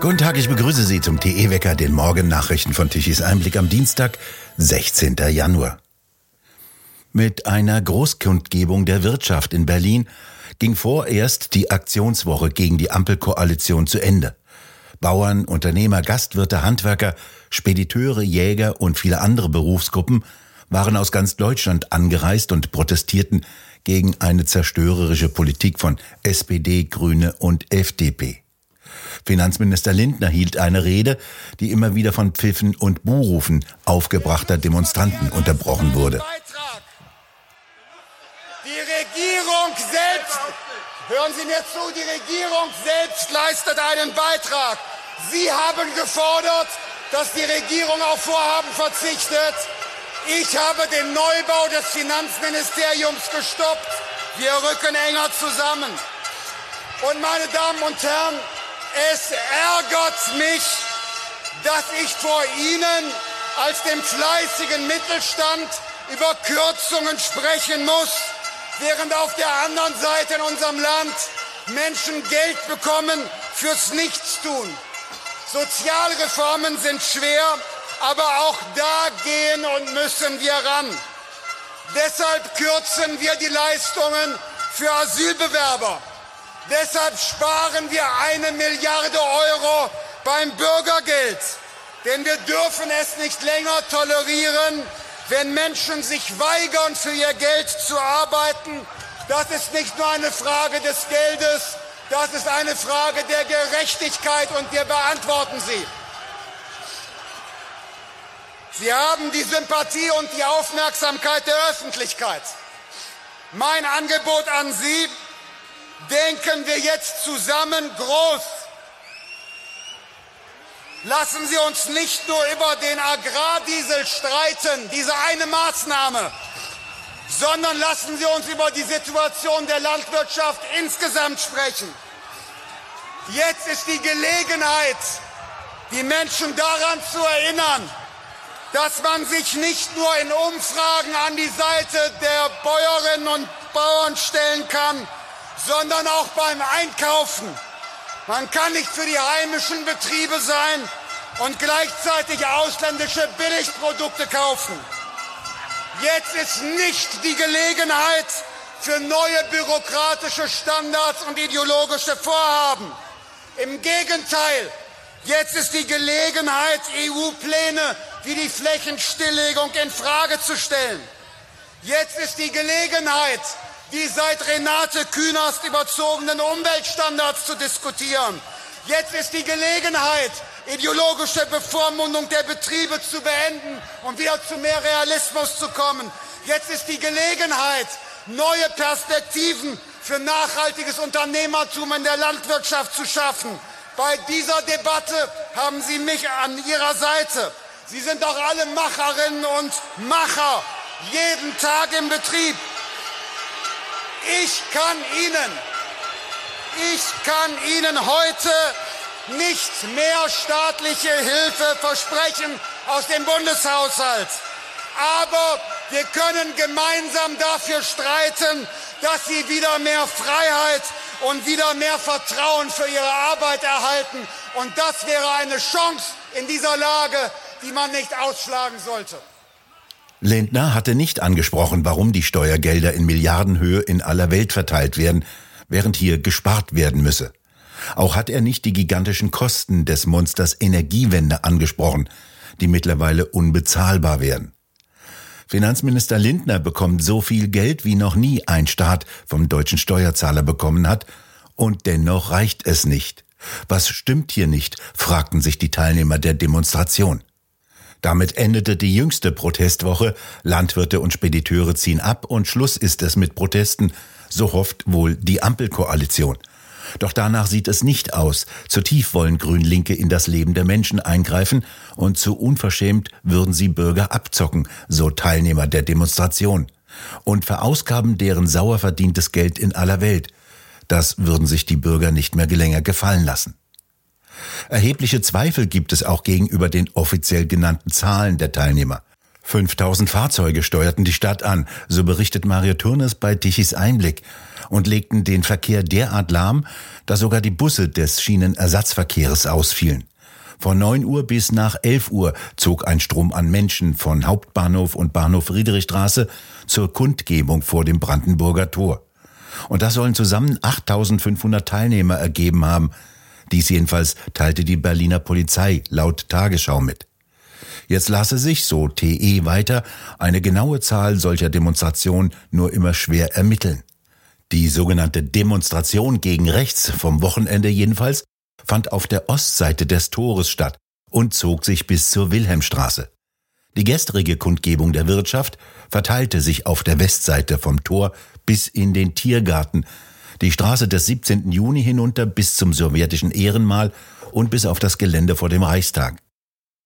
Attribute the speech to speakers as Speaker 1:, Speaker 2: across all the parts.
Speaker 1: Guten Tag, ich begrüße Sie zum TE-Wecker, den Morgennachrichten von Tichys Einblick am Dienstag, 16. Januar. Mit einer Großkundgebung der Wirtschaft in Berlin ging vorerst die Aktionswoche gegen die Ampelkoalition zu Ende. Bauern, Unternehmer, Gastwirte, Handwerker, Spediteure, Jäger und viele andere Berufsgruppen waren aus ganz Deutschland angereist und protestierten gegen eine zerstörerische Politik von SPD, Grüne und FDP. Finanzminister Lindner hielt eine Rede, die immer wieder von Pfiffen und Buhrufen aufgebrachter Demonstranten unterbrochen wurde.
Speaker 2: Die Regierung selbst, hören Sie mir zu, die Regierung selbst leistet einen Beitrag. Sie haben gefordert, dass die Regierung auf Vorhaben verzichtet. Ich habe den Neubau des Finanzministeriums gestoppt. Wir rücken enger zusammen. Und meine Damen und Herren, es ärgert mich, dass ich vor Ihnen als dem fleißigen Mittelstand über Kürzungen sprechen muss, während auf der anderen Seite in unserem Land Menschen Geld bekommen fürs Nichtstun. Sozialreformen sind schwer, aber auch da gehen und müssen wir ran. Deshalb kürzen wir die Leistungen für Asylbewerber. Deshalb sparen wir eine Milliarde Euro beim Bürgergeld. Denn wir dürfen es nicht länger tolerieren, wenn Menschen sich weigern, für ihr Geld zu arbeiten. Das ist nicht nur eine Frage des Geldes, das ist eine Frage der Gerechtigkeit und wir beantworten sie. Sie haben die Sympathie und die Aufmerksamkeit der Öffentlichkeit. Mein Angebot an Sie, denken wir jetzt zusammen groß. Lassen Sie uns nicht nur über den Agrardiesel streiten, diese eine Maßnahme, sondern lassen Sie uns über die Situation der Landwirtschaft insgesamt sprechen. Jetzt ist die Gelegenheit, die Menschen daran zu erinnern, dass man sich nicht nur in Umfragen an die Seite der Bäuerinnen und Bauern stellen kann, sondern auch beim Einkaufen. Man kann nicht für die heimischen Betriebe sein und gleichzeitig ausländische Billigprodukte kaufen. Jetzt ist nicht die Gelegenheit für neue bürokratische Standards und ideologische Vorhaben. Im Gegenteil, jetzt ist die Gelegenheit, EU-Pläne wie die Flächenstilllegung in Frage zu stellen. Jetzt ist die Gelegenheit, die seit Renate Künast überzogenen Umweltstandards zu diskutieren. Jetzt ist die Gelegenheit, ideologische Bevormundung der Betriebe zu beenden und wieder zu mehr Realismus zu kommen. Jetzt ist die Gelegenheit, neue Perspektiven für nachhaltiges Unternehmertum in der Landwirtschaft zu schaffen. Bei dieser Debatte haben Sie mich an Ihrer Seite. Sie sind doch alle Macherinnen und Macher, jeden Tag im Betrieb. Ich kann Ihnen, ich kann Ihnen heute nicht mehr staatliche Hilfe versprechen aus dem Bundeshaushalt. Aber wir können gemeinsam dafür streiten, dass Sie wieder mehr Freiheit und wieder mehr Vertrauen für Ihre Arbeit erhalten. Und das wäre eine Chance in dieser Lage, die man nicht ausschlagen sollte.
Speaker 1: Lindner hatte nicht angesprochen, warum die Steuergelder in Milliardenhöhe in aller Welt verteilt werden, während hier gespart werden müsse. Auch hat er nicht die gigantischen Kosten des Monsters Energiewende angesprochen, die mittlerweile unbezahlbar werden. Finanzminister Lindner bekommt so viel Geld, wie noch nie ein Staat vom deutschen Steuerzahler bekommen hat, und dennoch reicht es nicht. Was stimmt hier nicht? fragten sich die Teilnehmer der Demonstration. Damit endete die jüngste Protestwoche. Landwirte und Spediteure ziehen ab und Schluss ist es mit Protesten, so hofft wohl die Ampelkoalition. Doch danach sieht es nicht aus. Zu tief wollen Grün-Linke in das Leben der Menschen eingreifen und zu unverschämt würden sie Bürger abzocken, so Teilnehmer der Demonstration. Und verausgaben deren sauer verdientes Geld in aller Welt. Das würden sich die Bürger nicht mehr länger gefallen lassen. Erhebliche Zweifel gibt es auch gegenüber den offiziell genannten Zahlen der Teilnehmer. 5000 Fahrzeuge steuerten die Stadt an, so berichtet Mario Turnes bei Tichys Einblick. und legten den Verkehr derart lahm, dass sogar die Busse des Schienenersatzverkehrs ausfielen. Von 9 Uhr bis nach 11 Uhr zog ein Strom an Menschen von Hauptbahnhof und Bahnhof Friedrichstraße zur Kundgebung vor dem Brandenburger Tor. Und das sollen zusammen 8500 Teilnehmer ergeben haben. Dies jedenfalls teilte die Berliner Polizei laut Tagesschau mit. Jetzt lasse sich, so TE weiter, eine genaue Zahl solcher Demonstrationen nur immer schwer ermitteln. Die sogenannte Demonstration gegen rechts vom Wochenende jedenfalls fand auf der Ostseite des Tores statt und zog sich bis zur Wilhelmstraße. Die gestrige Kundgebung der Wirtschaft verteilte sich auf der Westseite vom Tor bis in den Tiergarten, die Straße des 17. Juni hinunter bis zum sowjetischen Ehrenmal und bis auf das Gelände vor dem Reichstag.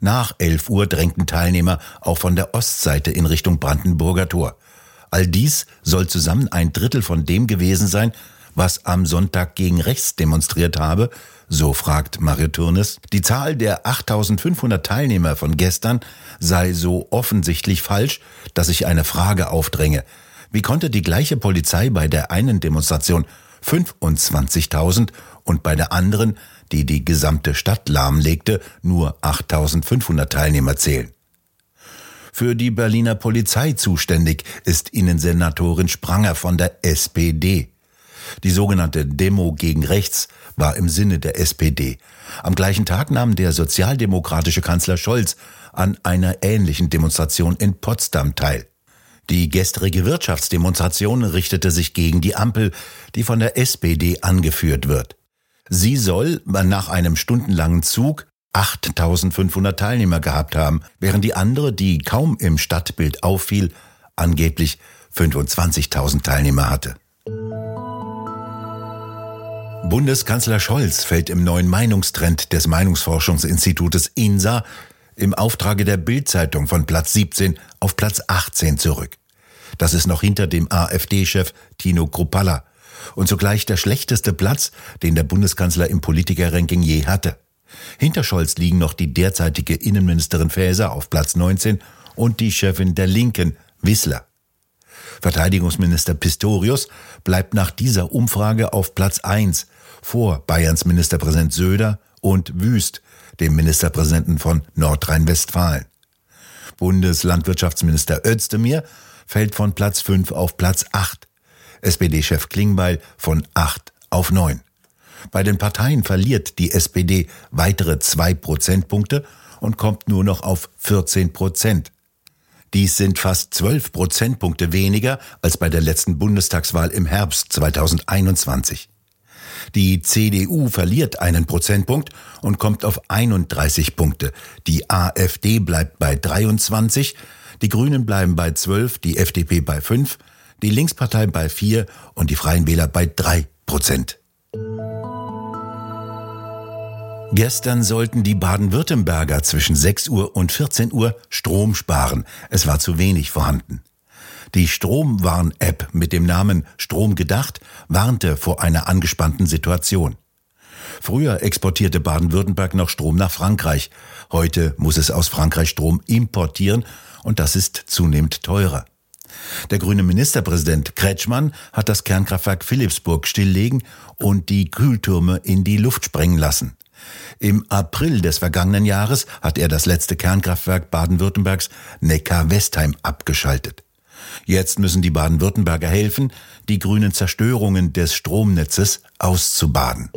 Speaker 1: Nach 11 Uhr drängten Teilnehmer auch von der Ostseite in Richtung Brandenburger Tor. All dies soll zusammen ein Drittel von dem gewesen sein, was am Sonntag gegen rechts demonstriert habe, so fragt Mario Turnes. Die Zahl der 8500 Teilnehmer von gestern sei so offensichtlich falsch, dass sich eine Frage aufdränge. Wie konnte die gleiche Polizei bei der einen Demonstration 25.000 und bei der anderen, die die gesamte Stadt lahmlegte, nur 8.500 Teilnehmer zählen? Für die Berliner Polizei zuständig ist Innensenatorin Spranger von der SPD. Die sogenannte Demo gegen Rechts war im Sinne der SPD. Am gleichen Tag nahm der sozialdemokratische Kanzler Scholz an einer ähnlichen Demonstration in Potsdam teil. Die gestrige Wirtschaftsdemonstration richtete sich gegen die Ampel, die von der SPD angeführt wird. Sie soll nach einem stundenlangen Zug 8500 Teilnehmer gehabt haben, während die andere, die kaum im Stadtbild auffiel, angeblich 25.000 Teilnehmer hatte. Bundeskanzler Scholz fällt im neuen Meinungstrend des Meinungsforschungsinstitutes INSA im Auftrage der Bildzeitung von Platz 17 auf Platz 18 zurück. Das ist noch hinter dem AfD-Chef Tino Kruppalla und zugleich der schlechteste Platz, den der Bundeskanzler im Politikerranking je hatte. Hinter Scholz liegen noch die derzeitige Innenministerin Faeser auf Platz 19 und die Chefin der Linken, Wissler. Verteidigungsminister Pistorius bleibt nach dieser Umfrage auf Platz 1 vor Bayerns Ministerpräsident Söder und Wüst, dem Ministerpräsidenten von Nordrhein-Westfalen. Bundeslandwirtschaftsminister Özdemir fällt von Platz 5 auf Platz 8. SPD-Chef Klingbeil von 8 auf 9. Bei den Parteien verliert die SPD weitere zwei Prozentpunkte und kommt nur noch auf 14 Prozent. Dies sind fast 12 Prozentpunkte weniger als bei der letzten Bundestagswahl im Herbst 2021. Die CDU verliert einen Prozentpunkt und kommt auf 31 Punkte. Die AfD bleibt bei 23, die Grünen bleiben bei 12, die FDP bei 5, die Linkspartei bei 4 und die Freien Wähler bei 3 Prozent. Gestern sollten die Baden-Württemberger zwischen 6 Uhr und 14 Uhr Strom sparen. Es war zu wenig vorhanden. Die Stromwarn-App mit dem Namen Strom gedacht warnte vor einer angespannten Situation. Früher exportierte Baden-Württemberg noch Strom nach Frankreich. Heute muss es aus Frankreich Strom importieren und das ist zunehmend teurer. Der grüne Ministerpräsident Kretschmann hat das Kernkraftwerk Philipsburg stilllegen und die Kühltürme in die Luft sprengen lassen. Im April des vergangenen Jahres hat er das letzte Kernkraftwerk Baden-Württembergs Neckar-Westheim abgeschaltet. Jetzt müssen die Baden-Württemberger helfen, die grünen Zerstörungen des Stromnetzes auszubaden.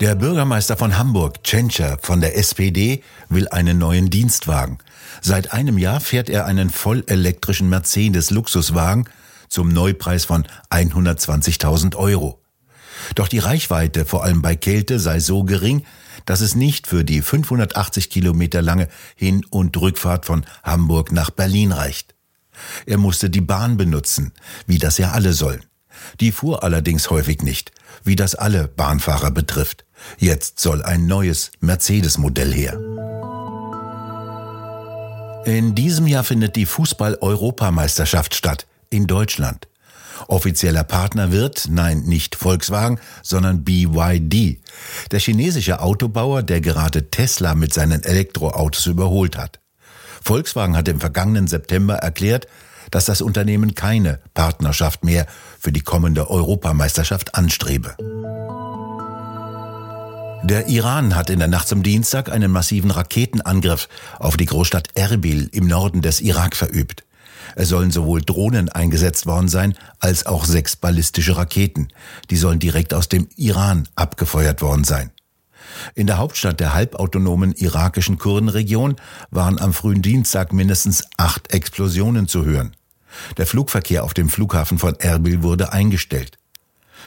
Speaker 1: Der Bürgermeister von Hamburg, Tschentscher von der SPD, will einen neuen Dienstwagen. Seit einem Jahr fährt er einen vollelektrischen Mercedes Luxuswagen zum Neupreis von 120.000 Euro. Doch die Reichweite, vor allem bei Kälte, sei so gering, dass es nicht für die 580 Kilometer lange Hin- und Rückfahrt von Hamburg nach Berlin reicht. Er musste die Bahn benutzen, wie das ja alle sollen. Die fuhr allerdings häufig nicht, wie das alle Bahnfahrer betrifft. Jetzt soll ein neues Mercedes-Modell her. In diesem Jahr findet die Fußball-Europameisterschaft statt in Deutschland. Offizieller Partner wird, nein, nicht Volkswagen, sondern BYD, der chinesische Autobauer, der gerade Tesla mit seinen Elektroautos überholt hat. Volkswagen hat im vergangenen September erklärt, dass das Unternehmen keine Partnerschaft mehr für die kommende Europameisterschaft anstrebe. Der Iran hat in der Nacht zum Dienstag einen massiven Raketenangriff auf die Großstadt Erbil im Norden des Irak verübt. Es sollen sowohl Drohnen eingesetzt worden sein, als auch sechs ballistische Raketen. Die sollen direkt aus dem Iran abgefeuert worden sein. In der Hauptstadt der halbautonomen irakischen Kurdenregion waren am frühen Dienstag mindestens acht Explosionen zu hören. Der Flugverkehr auf dem Flughafen von Erbil wurde eingestellt.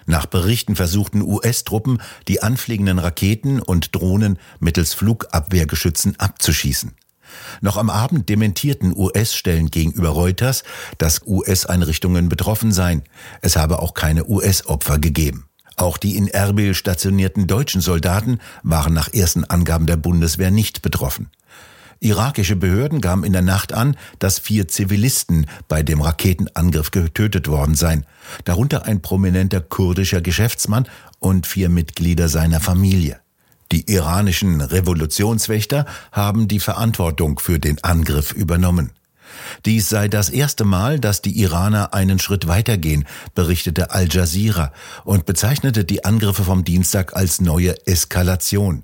Speaker 1: Nach Berichten versuchten US-Truppen, die anfliegenden Raketen und Drohnen mittels Flugabwehrgeschützen abzuschießen. Noch am Abend dementierten US-Stellen gegenüber Reuters, dass US-Einrichtungen betroffen seien. Es habe auch keine US-Opfer gegeben. Auch die in Erbil stationierten deutschen Soldaten waren nach ersten Angaben der Bundeswehr nicht betroffen. Irakische Behörden gaben in der Nacht an, dass vier Zivilisten bei dem Raketenangriff getötet worden seien, darunter ein prominenter kurdischer Geschäftsmann und vier Mitglieder seiner Familie. Die iranischen Revolutionswächter haben die Verantwortung für den Angriff übernommen. Dies sei das erste Mal, dass die Iraner einen Schritt weitergehen, berichtete Al Jazeera und bezeichnete die Angriffe vom Dienstag als neue Eskalation.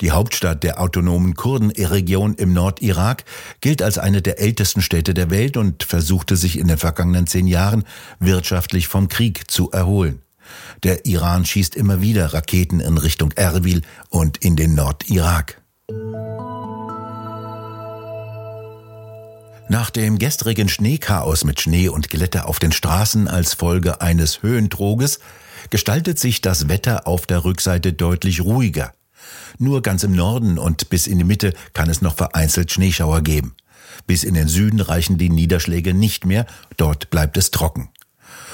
Speaker 1: Die Hauptstadt der autonomen Kurdenregion im Nordirak gilt als eine der ältesten Städte der Welt und versuchte sich in den vergangenen zehn Jahren wirtschaftlich vom Krieg zu erholen. Der Iran schießt immer wieder Raketen in Richtung Erbil und in den Nordirak. Nach dem gestrigen Schneechaos mit Schnee und Glätte auf den Straßen als Folge eines Höhentroges gestaltet sich das Wetter auf der Rückseite deutlich ruhiger. Nur ganz im Norden und bis in die Mitte kann es noch vereinzelt Schneeschauer geben. Bis in den Süden reichen die Niederschläge nicht mehr, dort bleibt es trocken.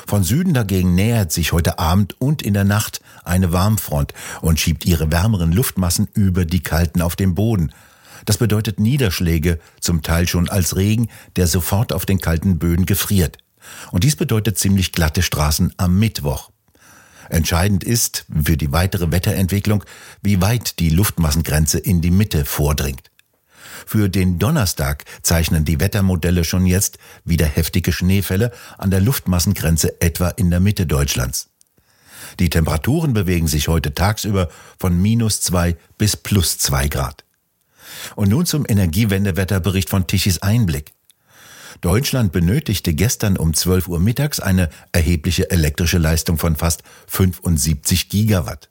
Speaker 1: Von Süden dagegen nähert sich heute Abend und in der Nacht eine Warmfront und schiebt ihre wärmeren Luftmassen über die kalten auf den Boden. Das bedeutet Niederschläge, zum Teil schon als Regen, der sofort auf den kalten Böden gefriert. Und dies bedeutet ziemlich glatte Straßen am Mittwoch. Entscheidend ist für die weitere Wetterentwicklung, wie weit die Luftmassengrenze in die Mitte vordringt. Für den Donnerstag zeichnen die Wettermodelle schon jetzt wieder heftige Schneefälle an der Luftmassengrenze etwa in der Mitte Deutschlands. Die Temperaturen bewegen sich heute tagsüber von minus zwei bis plus zwei Grad. Und nun zum Energiewendewetterbericht von Tichys Einblick. Deutschland benötigte gestern um 12 Uhr mittags eine erhebliche elektrische Leistung von fast 75 Gigawatt.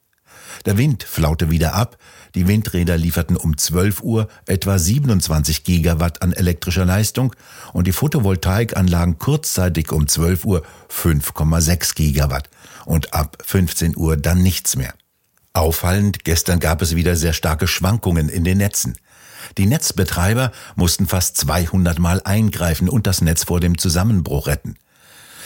Speaker 1: Der Wind flaute wieder ab, die Windräder lieferten um 12 Uhr etwa 27 Gigawatt an elektrischer Leistung und die Photovoltaikanlagen kurzzeitig um 12 Uhr 5,6 Gigawatt und ab 15 Uhr dann nichts mehr. Auffallend, gestern gab es wieder sehr starke Schwankungen in den Netzen. Die Netzbetreiber mussten fast 200 Mal eingreifen und das Netz vor dem Zusammenbruch retten.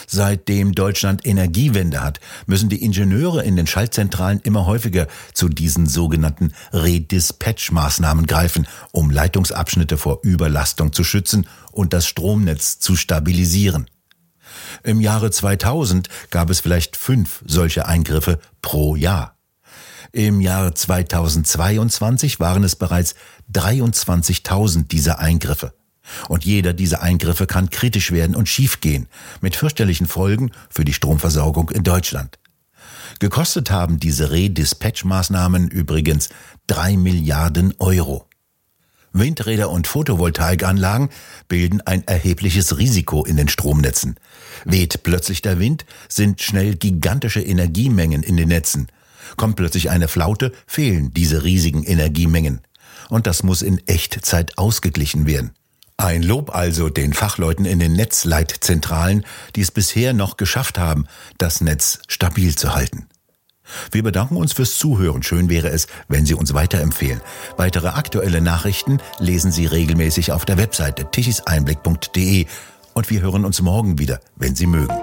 Speaker 1: Seitdem Deutschland Energiewende hat, müssen die Ingenieure in den Schaltzentralen immer häufiger zu diesen sogenannten Redispatch-Maßnahmen greifen, um Leitungsabschnitte vor Überlastung zu schützen und das Stromnetz zu stabilisieren. Im Jahre 2000 gab es vielleicht fünf solche Eingriffe pro Jahr. Im Jahr 2022 waren es bereits 23.000 dieser Eingriffe. Und jeder dieser Eingriffe kann kritisch werden und schiefgehen, mit fürchterlichen Folgen für die Stromversorgung in Deutschland. Gekostet haben diese Redispatch-Maßnahmen übrigens drei Milliarden Euro. Windräder und Photovoltaikanlagen bilden ein erhebliches Risiko in den Stromnetzen. Weht plötzlich der Wind, sind schnell gigantische Energiemengen in den Netzen. Kommt plötzlich eine Flaute, fehlen diese riesigen Energiemengen. Und das muss in Echtzeit ausgeglichen werden. Ein Lob also den Fachleuten in den Netzleitzentralen, die es bisher noch geschafft haben, das Netz stabil zu halten. Wir bedanken uns fürs Zuhören. Schön wäre es, wenn Sie uns weiterempfehlen. Weitere aktuelle Nachrichten lesen Sie regelmäßig auf der Webseite tichiseinblick.de und wir hören uns morgen wieder, wenn Sie mögen.